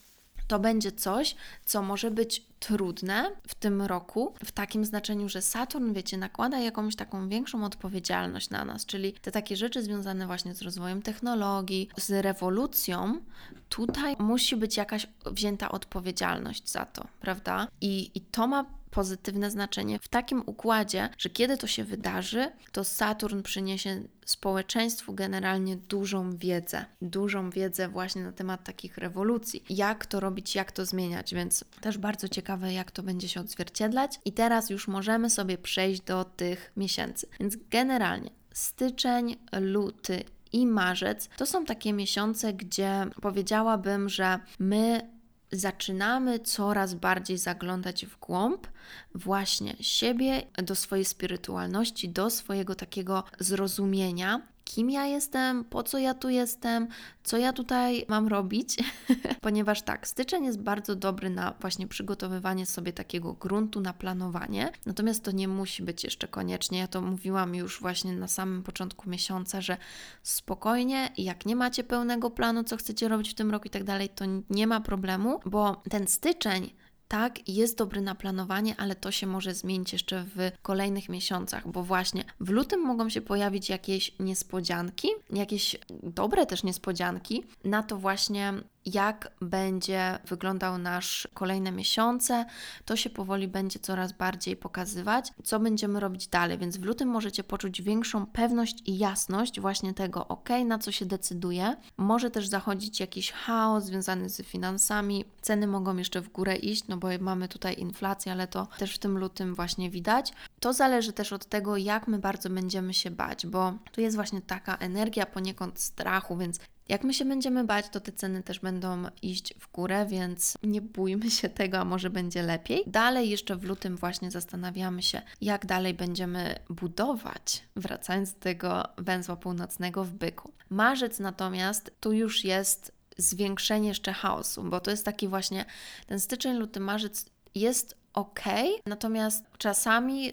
to będzie coś, co może być trudne w tym roku, w takim znaczeniu, że Saturn, wiecie, nakłada jakąś taką większą odpowiedzialność na nas, czyli te takie rzeczy związane właśnie z rozwojem technologii, z rewolucją, tutaj musi być jakaś wzięta odpowiedzialność za to, prawda? I, i to ma pozytywne znaczenie w takim układzie, że kiedy to się wydarzy, to Saturn przyniesie społeczeństwu generalnie dużą wiedzę, dużą wiedzę właśnie na temat takich rewolucji, jak to robić, jak to zmieniać, więc też bardzo ciekawe, jak to będzie się odzwierciedlać. I teraz już możemy sobie przejść do tych miesięcy. Więc generalnie styczeń, luty i marzec to są takie miesiące, gdzie powiedziałabym, że my zaczynamy coraz bardziej zaglądać w głąb właśnie siebie, do swojej spirytualności, do swojego takiego zrozumienia, kim ja jestem, po co ja tu jestem, co ja tutaj mam robić, ponieważ tak, styczeń jest bardzo dobry na właśnie przygotowywanie sobie takiego gruntu na planowanie, natomiast to nie musi być jeszcze koniecznie. Ja to mówiłam już właśnie na samym początku miesiąca, że spokojnie, jak nie macie pełnego planu, co chcecie robić w tym roku i tak dalej, to nie ma problemu, bo ten styczeń tak, jest dobry na planowanie, ale to się może zmienić jeszcze w kolejnych miesiącach, bo właśnie w lutym mogą się pojawić jakieś niespodzianki, jakieś dobre też niespodzianki na to właśnie, jak będzie wyglądał nasz kolejne miesiące, to się powoli będzie coraz bardziej pokazywać, co będziemy robić dalej. Więc w lutym możecie poczuć większą pewność i jasność właśnie tego, ok, na co się decyduje. Może też zachodzić jakiś chaos związany z finansami. Ceny mogą jeszcze w górę iść, no bo mamy tutaj inflację, ale to też w tym lutym właśnie widać. To zależy też od tego, jak my bardzo będziemy się bać, bo tu jest właśnie taka energia poniekąd strachu, więc jak my się będziemy bać, to te ceny też będą iść w górę, więc nie bójmy się tego, a może będzie lepiej. Dalej, jeszcze w lutym, właśnie zastanawiamy się, jak dalej będziemy budować, wracając do tego węzła północnego w byku. Marzec natomiast tu już jest zwiększenie jeszcze chaosu, bo to jest taki właśnie ten styczeń, luty, marzec jest ok, natomiast czasami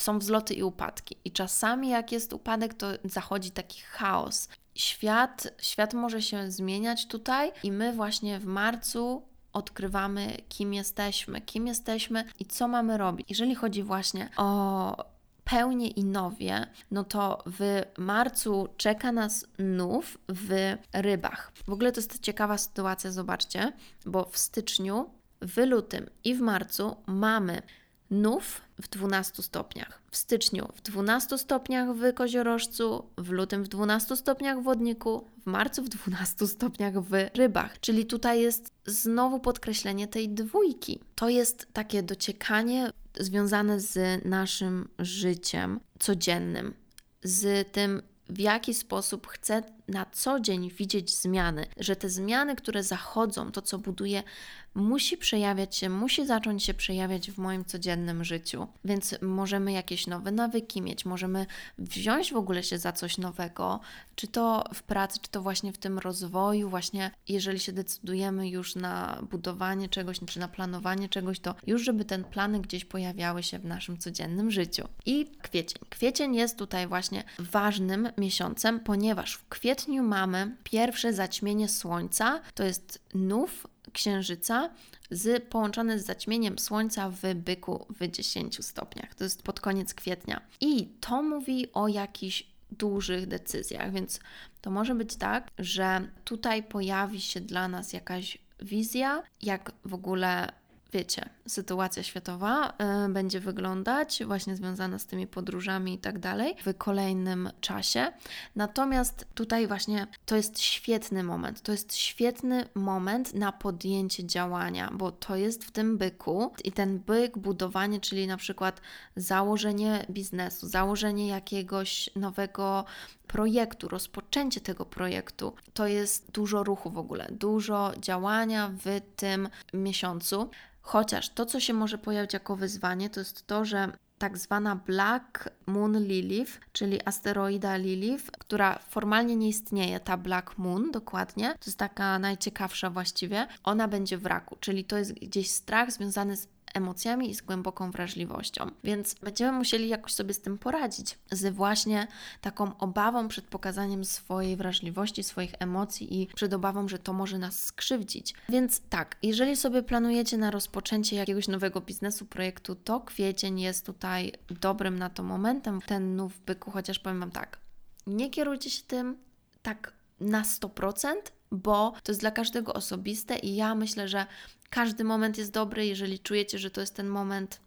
są wzloty i upadki. I czasami, jak jest upadek, to zachodzi taki chaos świat, świat może się zmieniać tutaj i my właśnie w marcu odkrywamy, kim jesteśmy, kim jesteśmy i co mamy robić. Jeżeli chodzi właśnie o pełnię i nowie, no to w marcu czeka nas nów w rybach. W ogóle to jest ciekawa sytuacja, zobaczcie, bo w styczniu, w lutym i w marcu mamy nów w 12 stopniach. W styczniu w 12 stopniach w koziorożcu, w lutym w 12 stopniach w wodniku, w marcu w 12 stopniach w rybach. Czyli tutaj jest znowu podkreślenie tej dwójki. To jest takie dociekanie związane z naszym życiem codziennym, z tym, w jaki sposób chcę na co dzień widzieć zmiany, że te zmiany, które zachodzą, to co buduje musi przejawiać się, musi zacząć się przejawiać w moim codziennym życiu. Więc możemy jakieś nowe nawyki mieć, możemy wziąć w ogóle się za coś nowego, czy to w pracy, czy to właśnie w tym rozwoju, właśnie jeżeli się decydujemy już na budowanie czegoś, czy na planowanie czegoś, to już żeby ten plany gdzieś pojawiały się w naszym codziennym życiu. I kwiecień. Kwiecień jest tutaj właśnie ważnym miesiącem, ponieważ w kwietniu mamy pierwsze zaćmienie słońca, to jest nów Księżyca z, połączone z zaćmieniem Słońca w byku w 10 stopniach. To jest pod koniec kwietnia. I to mówi o jakichś dużych decyzjach, więc to może być tak, że tutaj pojawi się dla nas jakaś wizja, jak w ogóle wiecie, sytuacja światowa y, będzie wyglądać, właśnie związana z tymi podróżami i tak dalej, w kolejnym czasie. Natomiast tutaj właśnie to jest świetny moment, to jest świetny moment na podjęcie działania, bo to jest w tym byku i ten byk, budowanie, czyli na przykład założenie biznesu, założenie jakiegoś nowego projektu, rozpoczęcie tego projektu, to jest dużo ruchu w ogóle, dużo działania w tym miesiącu. Chociaż to, co się może pojawić jako wyzwanie, to jest to, że tak zwana Black Moon Lilith, czyli asteroida Lilith, która formalnie nie istnieje, ta Black Moon dokładnie, to jest taka najciekawsza właściwie, ona będzie w raku, czyli to jest gdzieś strach związany z emocjami i z głęboką wrażliwością. Więc będziemy musieli jakoś sobie z tym poradzić, z właśnie taką obawą przed pokazaniem swojej wrażliwości, swoich emocji i przed obawą, że to może nas skrzywdzić. Więc tak, jeżeli sobie planujecie na rozpoczęcie jakiegoś nowego biznesu, projektu, to kwiecień jest tutaj dobrym na to momentem. Ten nów byku, chociaż powiem Wam tak, nie kierujcie się tym tak na 100%, bo to jest dla każdego osobiste i ja myślę, że każdy moment jest dobry, jeżeli czujecie, że to jest ten moment,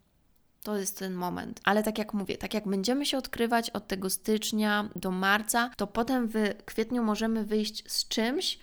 to jest ten moment. Ale tak jak mówię, tak jak będziemy się odkrywać od tego stycznia do marca, to potem w kwietniu możemy wyjść z czymś,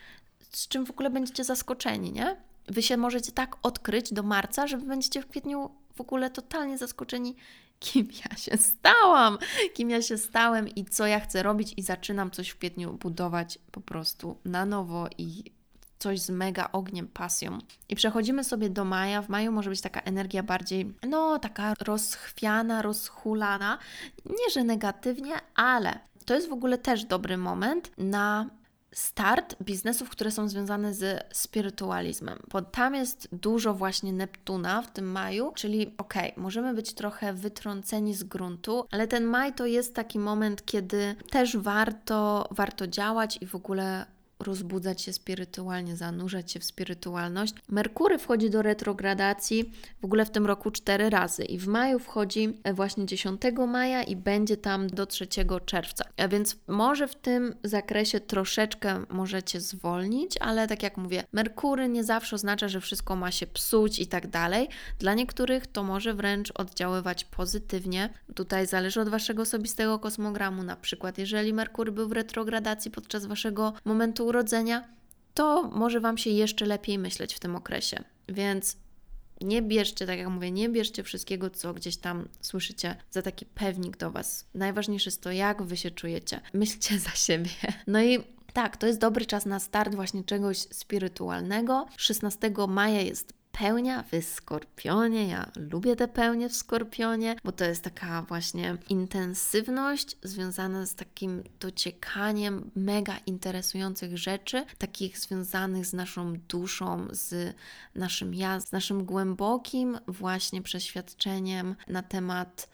z czym w ogóle będziecie zaskoczeni, nie? Wy się możecie tak odkryć do marca, że będziecie w kwietniu w ogóle totalnie zaskoczeni, kim ja się stałam, kim ja się stałem i co ja chcę robić, i zaczynam coś w kwietniu budować po prostu na nowo i coś z mega ogniem, pasją. I przechodzimy sobie do maja. W maju może być taka energia bardziej, no, taka rozchwiana, rozhulana. Nie, że negatywnie, ale to jest w ogóle też dobry moment na start biznesów, które są związane z spirytualizmem, bo tam jest dużo właśnie Neptuna w tym maju, czyli okej, okay, możemy być trochę wytrąceni z gruntu, ale ten maj to jest taki moment, kiedy też warto, warto działać i w ogóle rozbudzać się spirytualnie, zanurzać się w spirytualność. Merkury wchodzi do retrogradacji w ogóle w tym roku cztery razy i w maju wchodzi właśnie 10 maja i będzie tam do 3 czerwca. A więc może w tym zakresie troszeczkę możecie zwolnić, ale tak jak mówię, Merkury nie zawsze oznacza, że wszystko ma się psuć i tak dalej. Dla niektórych to może wręcz oddziaływać pozytywnie. Tutaj zależy od waszego osobistego kosmogramu. Na przykład, jeżeli Merkury był w retrogradacji podczas waszego momentu urodzenia, to może Wam się jeszcze lepiej myśleć w tym okresie. Więc nie bierzcie, tak jak mówię, nie bierzcie wszystkiego, co gdzieś tam słyszycie za taki pewnik do Was. Najważniejsze jest to, jak Wy się czujecie. Myślcie za siebie. No i tak, to jest dobry czas na start właśnie czegoś spirytualnego. 16 maja jest pełnia w skorpionie. Ja lubię te pełnie w skorpionie, bo to jest taka właśnie intensywność związana z takim dociekaniem mega interesujących rzeczy, takich związanych z naszą duszą, z naszym ja, z naszym głębokim właśnie przeświadczeniem na temat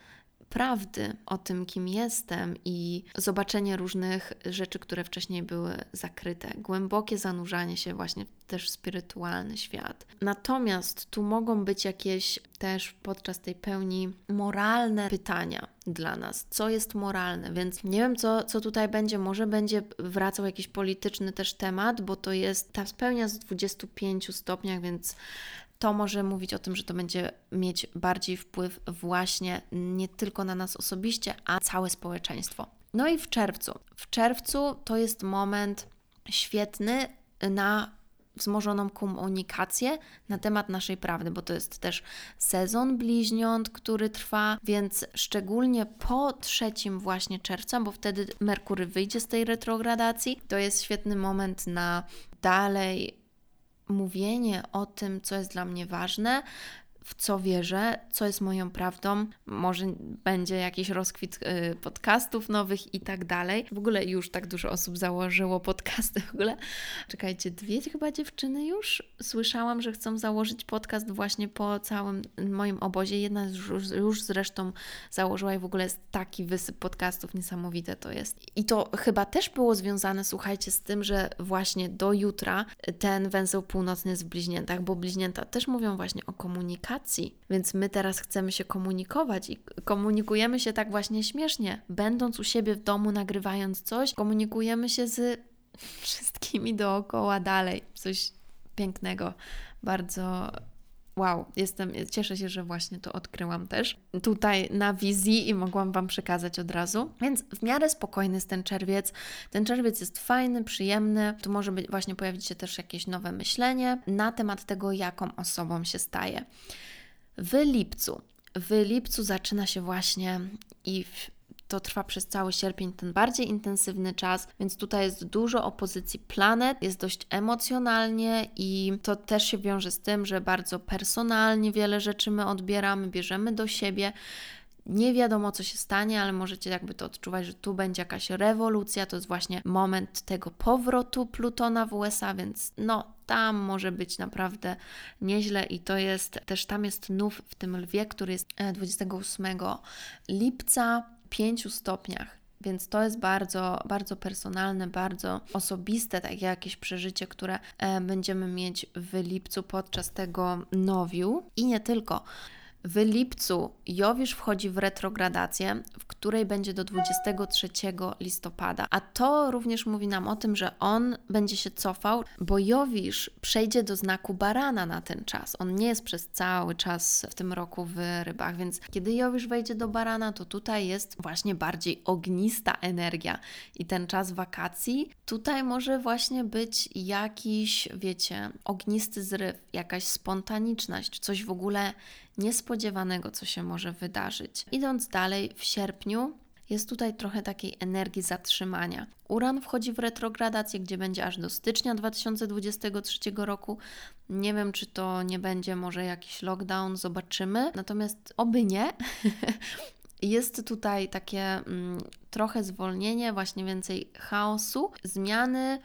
prawdy o tym, kim jestem i zobaczenie różnych rzeczy, które wcześniej były zakryte, głębokie zanurzanie się właśnie też w spirytualny świat. Natomiast tu mogą być jakieś też podczas tej pełni moralne pytania dla nas, co jest moralne, więc nie wiem, co, co tutaj będzie. Może będzie wracał jakiś polityczny też temat, bo to jest ta spełnia z 25 stopniach, więc to może mówić o tym, że to będzie mieć bardziej wpływ właśnie nie tylko na nas osobiście, a całe społeczeństwo. No i w czerwcu. W czerwcu to jest moment świetny na wzmożoną komunikację na temat naszej prawdy, bo to jest też sezon bliźniąt, który trwa, więc szczególnie po trzecim właśnie czerwca, bo wtedy Merkury wyjdzie z tej retrogradacji, to jest świetny moment na dalej mówienie o tym, co jest dla mnie ważne, w co wierzę, co jest moją prawdą. Może będzie jakiś rozkwit y, podcastów nowych i tak dalej. W ogóle już tak dużo osób założyło podcasty. W ogóle, czekajcie, dwie chyba dziewczyny już słyszałam, że chcą założyć podcast właśnie po całym moim obozie. Jedna już, już zresztą założyła i w ogóle jest taki wysyp podcastów, niesamowite to jest. I to chyba też było związane, słuchajcie, z tym, że właśnie do jutra ten węzeł północny jest w bliźniętach, bo bliźnięta też mówią właśnie o komunikacji komunikacji. Więc my teraz chcemy się komunikować i komunikujemy się tak właśnie śmiesznie. Będąc u siebie w domu, nagrywając coś, komunikujemy się z wszystkimi dookoła dalej. Coś pięknego, bardzo wow, jestem, cieszę się, że właśnie to odkryłam też tutaj na wizji i mogłam Wam przekazać od razu. Więc w miarę spokojny jest ten czerwiec. Ten czerwiec jest fajny, przyjemny. Tu może być, właśnie pojawić się też jakieś nowe myślenie na temat tego, jaką osobą się staje. W lipcu. W lipcu zaczyna się właśnie i to trwa przez cały sierpień, ten bardziej intensywny czas, więc tutaj jest dużo opozycji planet, jest dość emocjonalnie i to też się wiąże z tym, że bardzo personalnie wiele rzeczy my odbieramy, bierzemy do siebie. Nie wiadomo, co się stanie, ale możecie jakby to odczuwać, że tu będzie jakaś rewolucja. To jest właśnie moment tego powrotu Plutona w USA, więc no, tam może być naprawdę nieźle i to jest też tam jest nów w tym lwie, który jest 28 e, lipca 5 stopniach. Więc to jest bardzo, bardzo personalne, bardzo osobiste, takie jakieś przeżycie, które e, będziemy mieć w lipcu podczas tego nowiu. I nie tylko. W lipcu Jowisz wchodzi w retrogradację, w której będzie do 23 listopada. A to również mówi nam o tym, że on będzie się cofał, bo Jowisz przejdzie do znaku barana na ten czas. On nie jest przez cały czas w tym roku w rybach, więc kiedy Jowisz wejdzie do barana, to tutaj jest właśnie bardziej ognista energia. I ten czas wakacji tutaj może właśnie być jakiś, wiecie, ognisty zryw, jakaś spontaniczność, coś w ogóle niespodziewanego, co się może wydarzyć. Idąc dalej, w sierpniu jest tutaj trochę takiej energii zatrzymania. Uran wchodzi w retrogradację, gdzie będzie aż do stycznia 2023 roku. Nie wiem, czy to nie będzie może jakiś lockdown, zobaczymy. Natomiast oby nie. Jest tutaj takie mm, trochę zwolnienie, właśnie więcej chaosu, zmiany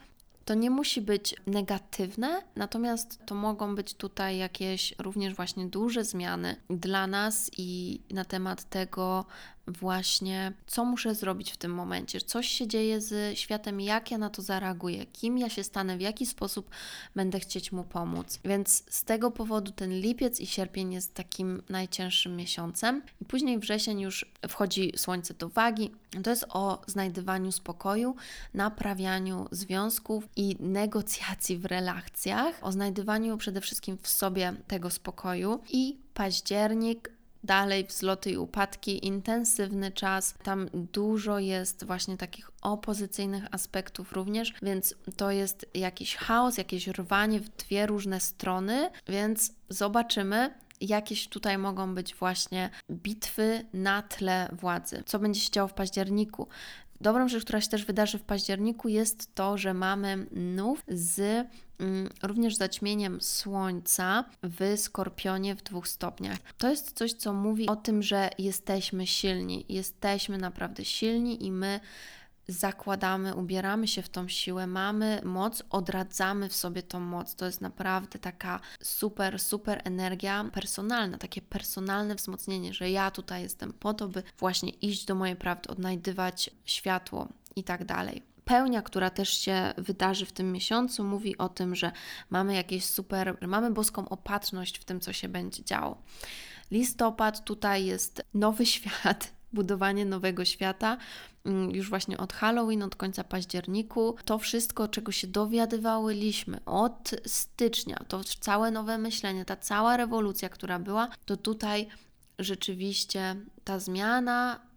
to nie musi być negatywne, natomiast to mogą być tutaj jakieś również właśnie duże zmiany dla nas i na temat tego, właśnie, co muszę zrobić w tym momencie, coś się dzieje z światem, jak ja na to zareaguję, kim ja się stanę, w jaki sposób będę chcieć mu pomóc. Więc z tego powodu ten lipiec i sierpień jest takim najcięższym miesiącem. I później wrzesień już wchodzi słońce do wagi. To jest o znajdywaniu spokoju, naprawianiu związków i negocjacji w relacjach, o znajdywaniu przede wszystkim w sobie tego spokoju. I październik dalej wzloty i upadki, intensywny czas. Tam dużo jest właśnie takich opozycyjnych aspektów również, więc to jest jakiś chaos, jakieś rwanie w dwie różne strony, więc zobaczymy, jakieś tutaj mogą być właśnie bitwy na tle władzy. Co będzie się działo w październiku? Dobrą rzecz, która się też wydarzy w październiku, jest to, że mamy nów z mm, również zaćmieniem Słońca w Skorpionie w dwóch stopniach. To jest coś, co mówi o tym, że jesteśmy silni, jesteśmy naprawdę silni i my zakładamy, ubieramy się w tą siłę, mamy moc, odradzamy w sobie tą moc. To jest naprawdę taka super, super energia personalna, takie personalne wzmocnienie, że ja tutaj jestem po to, by właśnie iść do mojej prawdy, odnajdywać światło i tak dalej. Pełnia, która też się wydarzy w tym miesiącu, mówi o tym, że mamy jakieś super, mamy boską opatrzność w tym, co się będzie działo. Listopad tutaj jest nowy świat, budowanie nowego świata, mm, już właśnie od Halloween, od końca październiku. To wszystko, czego się dowiadywałyśmy od stycznia, to całe nowe myślenie, ta cała rewolucja, która była, to tutaj rzeczywiście ta zmiana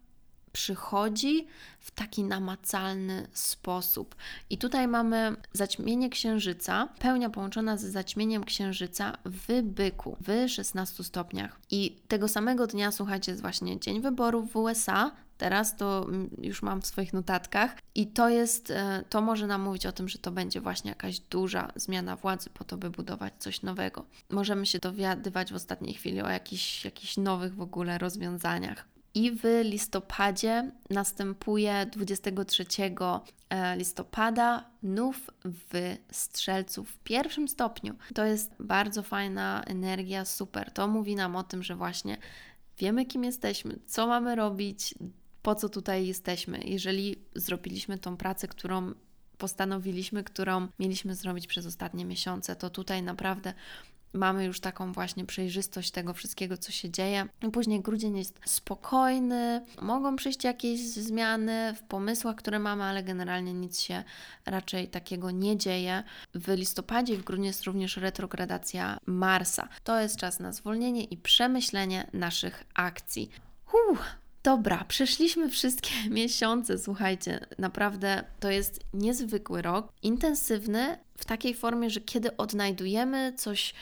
przychodzi w taki namacalny sposób. I tutaj mamy zaćmienie księżyca, pełnia połączona z zaćmieniem księżyca w byku w 16 stopniach. I tego samego dnia, słuchajcie, jest właśnie dzień wyborów w USA. Teraz to mm, już mam w swoich notatkach, i to jest, e, to może nam mówić o tym, że to będzie właśnie jakaś duża zmiana władzy po to, by budować coś nowego. Możemy się dowiadywać w ostatniej chwili o jakichś, jakichś nowych w ogóle rozwiązaniach. I w listopadzie następuje 23 e, listopada nów w Strzelcu w pierwszym stopniu. To jest bardzo fajna energia, super. To mówi nam o tym, że właśnie wiemy, kim jesteśmy, co mamy robić, po co tutaj jesteśmy. Jeżeli zrobiliśmy tą pracę, którą postanowiliśmy, którą mieliśmy zrobić przez ostatnie miesiące, to tutaj naprawdę mamy już taką właśnie przejrzystość tego wszystkiego, co się dzieje. Później grudzień jest spokojny, mogą przyjść jakieś zmiany w pomysłach, które mamy, ale generalnie nic się raczej takiego nie dzieje. W listopadzie w grudniu jest również retrogradacja Marsa. To jest czas na zwolnienie i przemyślenie naszych akcji. Uff, Dobra, przeszliśmy wszystkie miesiące. Słuchajcie, naprawdę to jest niezwykły rok, intensywny w takiej formie, że kiedy odnajdujemy coś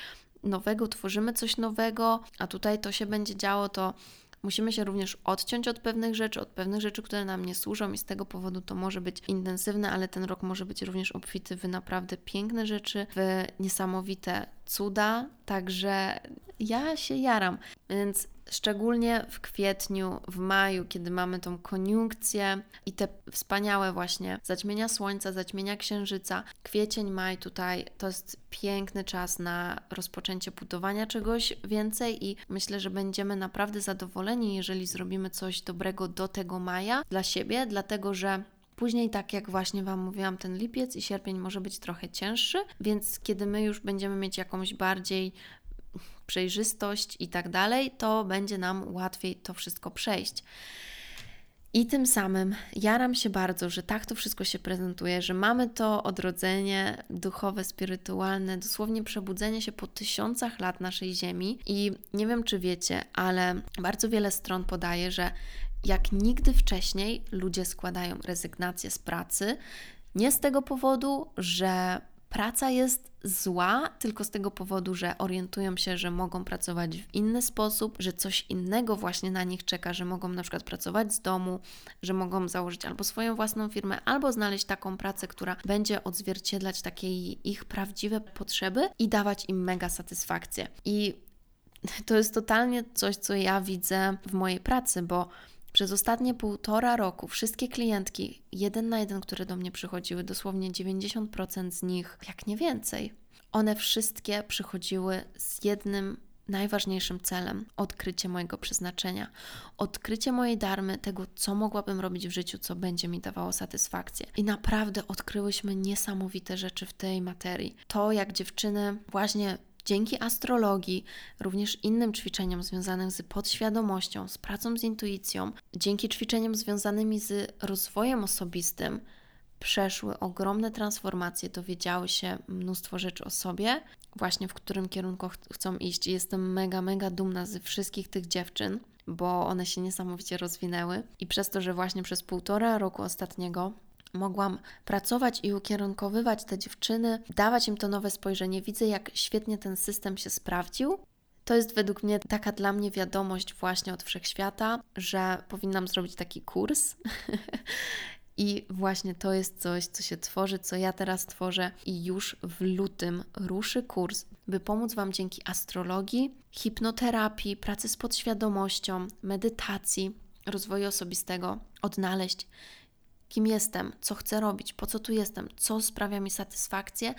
nowego, tworzymy coś nowego, a tutaj to się będzie działo, to musimy się również odciąć od pewnych rzeczy, od pewnych rzeczy, które nam nie służą i z tego powodu to może być intensywne, ale ten rok może być również obfity w naprawdę piękne rzeczy, w niesamowite cuda, także ja się jaram. Więc szczególnie w kwietniu, w maju, kiedy mamy tą koniunkcję i te wspaniałe właśnie zaćmienia słońca, zaćmienia księżyca. Kwiecień, maj tutaj to jest piękny czas na rozpoczęcie budowania czegoś więcej i myślę, że będziemy naprawdę zadowoleni, jeżeli zrobimy coś dobrego do tego maja dla siebie, dlatego że Później, tak jak właśnie Wam mówiłam, ten lipiec i sierpień może być trochę cięższy, więc kiedy my już będziemy mieć jakąś bardziej przejrzystość i tak dalej, to będzie nam łatwiej to wszystko przejść. I tym samym jaram się bardzo, że tak to wszystko się prezentuje, że mamy to odrodzenie duchowe, spirytualne, dosłownie przebudzenie się po tysiącach lat naszej Ziemi. I nie wiem, czy wiecie, ale bardzo wiele stron podaje, że jak nigdy wcześniej ludzie składają rezygnację z pracy, nie z tego powodu, że praca jest zła, tylko z tego powodu, że orientują się, że mogą pracować w inny sposób, że coś innego właśnie na nich czeka, że mogą na przykład pracować z domu, że mogą założyć albo swoją własną firmę, albo znaleźć taką pracę, która będzie odzwierciedlać takie ich prawdziwe potrzeby i dawać im mega satysfakcję. I to jest totalnie coś, co ja widzę w mojej pracy, bo przez ostatnie półtora roku wszystkie klientki, jeden na jeden, które do mnie przychodziły, dosłownie 90% z nich, jak nie więcej, one wszystkie przychodziły z jednym najważniejszym celem odkrycie mojego przeznaczenia, odkrycie mojej darmy, tego, co mogłabym robić w życiu, co będzie mi dawało satysfakcję. I naprawdę odkryłyśmy niesamowite rzeczy w tej materii. To, jak dziewczyny właśnie Dzięki astrologii, również innym ćwiczeniom związanym z podświadomością, z pracą z intuicją, dzięki ćwiczeniom związanymi z rozwojem osobistym, przeszły ogromne transformacje, dowiedziały się mnóstwo rzeczy o sobie, właśnie w którym kierunku ch chcą iść. Jestem mega, mega dumna ze wszystkich tych dziewczyn, bo one się niesamowicie rozwinęły. I przez to, że właśnie przez półtora roku ostatniego mogłam pracować i ukierunkowywać te dziewczyny, dawać im to nowe spojrzenie. Widzę, jak świetnie ten system się sprawdził. To jest według mnie taka dla mnie wiadomość właśnie od wszechświata, że powinnam zrobić taki kurs. I właśnie to jest coś, co się tworzy, co ja teraz tworzę, i już w lutym ruszy kurs, by pomóc Wam dzięki astrologii, hipnoterapii, pracy z podświadomością, medytacji, rozwoju osobistego odnaleźć kim jestem, co chcę robić, po co tu jestem, co sprawia mi satysfakcję,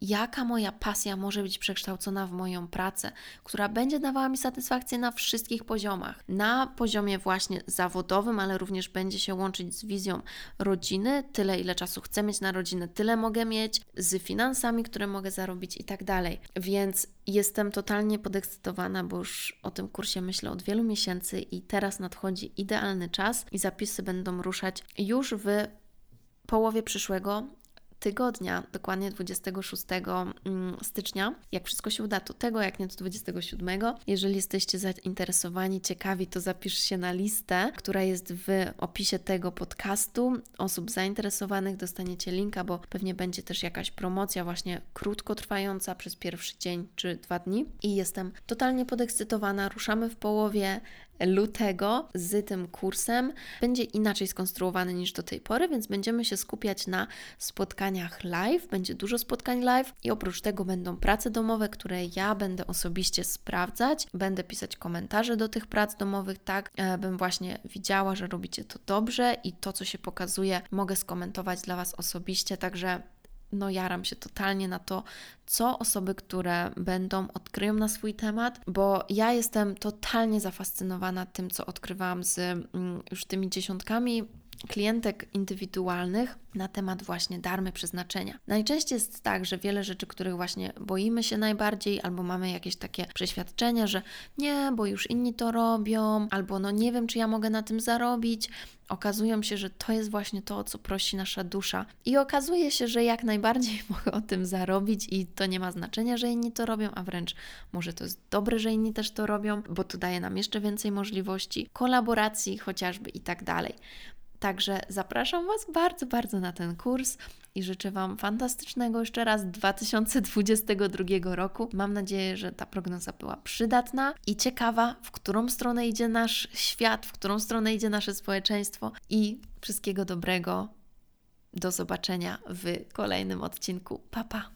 jaka moja pasja może być przekształcona w moją pracę, która będzie dawała mi satysfakcję na wszystkich poziomach. Na poziomie właśnie zawodowym, ale również będzie się łączyć z wizją rodziny, tyle ile czasu chcę mieć na rodzinę, tyle mogę mieć, z finansami, które mogę zarobić i tak dalej. Więc jestem totalnie podekscytowana, bo już o tym kursie myślę od wielu miesięcy i teraz nadchodzi idealny czas i zapisy będą ruszać już w połowie przyszłego tygodnia, dokładnie 26 mm, stycznia. Jak wszystko się uda, to tego, jak nie to 27. Jeżeli jesteście zainteresowani, ciekawi, to zapisz się na listę, która jest w opisie tego podcastu. Osób zainteresowanych dostaniecie linka, bo pewnie będzie też jakaś promocja właśnie krótkotrwająca przez pierwszy dzień czy dwa dni. I jestem totalnie podekscytowana. Ruszamy w połowie lutego z tym kursem będzie inaczej skonstruowany niż do tej pory, więc będziemy się skupiać na spotkaniach live. Będzie dużo spotkań live i oprócz tego będą prace domowe, które ja będę osobiście sprawdzać. Będę pisać komentarze do tych prac domowych, tak e, bym właśnie widziała, że robicie to dobrze i to, co się pokazuje, mogę skomentować dla Was osobiście. Także no jaram się totalnie na to, co osoby, które będą, odkryją na swój temat, bo ja jestem totalnie zafascynowana tym, co odkrywałam z mm, już tymi dziesiątkami klientek indywidualnych na temat właśnie darmy przeznaczenia. Najczęściej jest tak, że wiele rzeczy, których właśnie boimy się najbardziej, albo mamy jakieś takie przeświadczenia, że nie, bo już inni to robią, albo no nie wiem, czy ja mogę na tym zarobić. Okazują się, że to jest właśnie to, o co prosi nasza dusza. I okazuje się, że jak najbardziej mogę o tym zarobić i to nie ma znaczenia, że inni to robią, a wręcz może to jest dobre, że inni też to robią, bo to daje nam jeszcze więcej możliwości kolaboracji chociażby i tak dalej. Także zapraszam Was bardzo, bardzo na ten kurs i życzę Wam fantastycznego jeszcze raz 2022 roku. Mam nadzieję, że ta prognoza była przydatna i ciekawa, w którą stronę idzie nasz świat, w którą stronę idzie nasze społeczeństwo i wszystkiego dobrego. Do zobaczenia w kolejnym odcinku. Papa. Pa.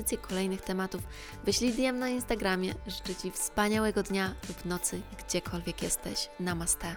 propozycje kolejnych tematów, wyślij DM na Instagramie. Życzę Ci wspaniałego dnia lub nocy, gdziekolwiek jesteś. Namaste.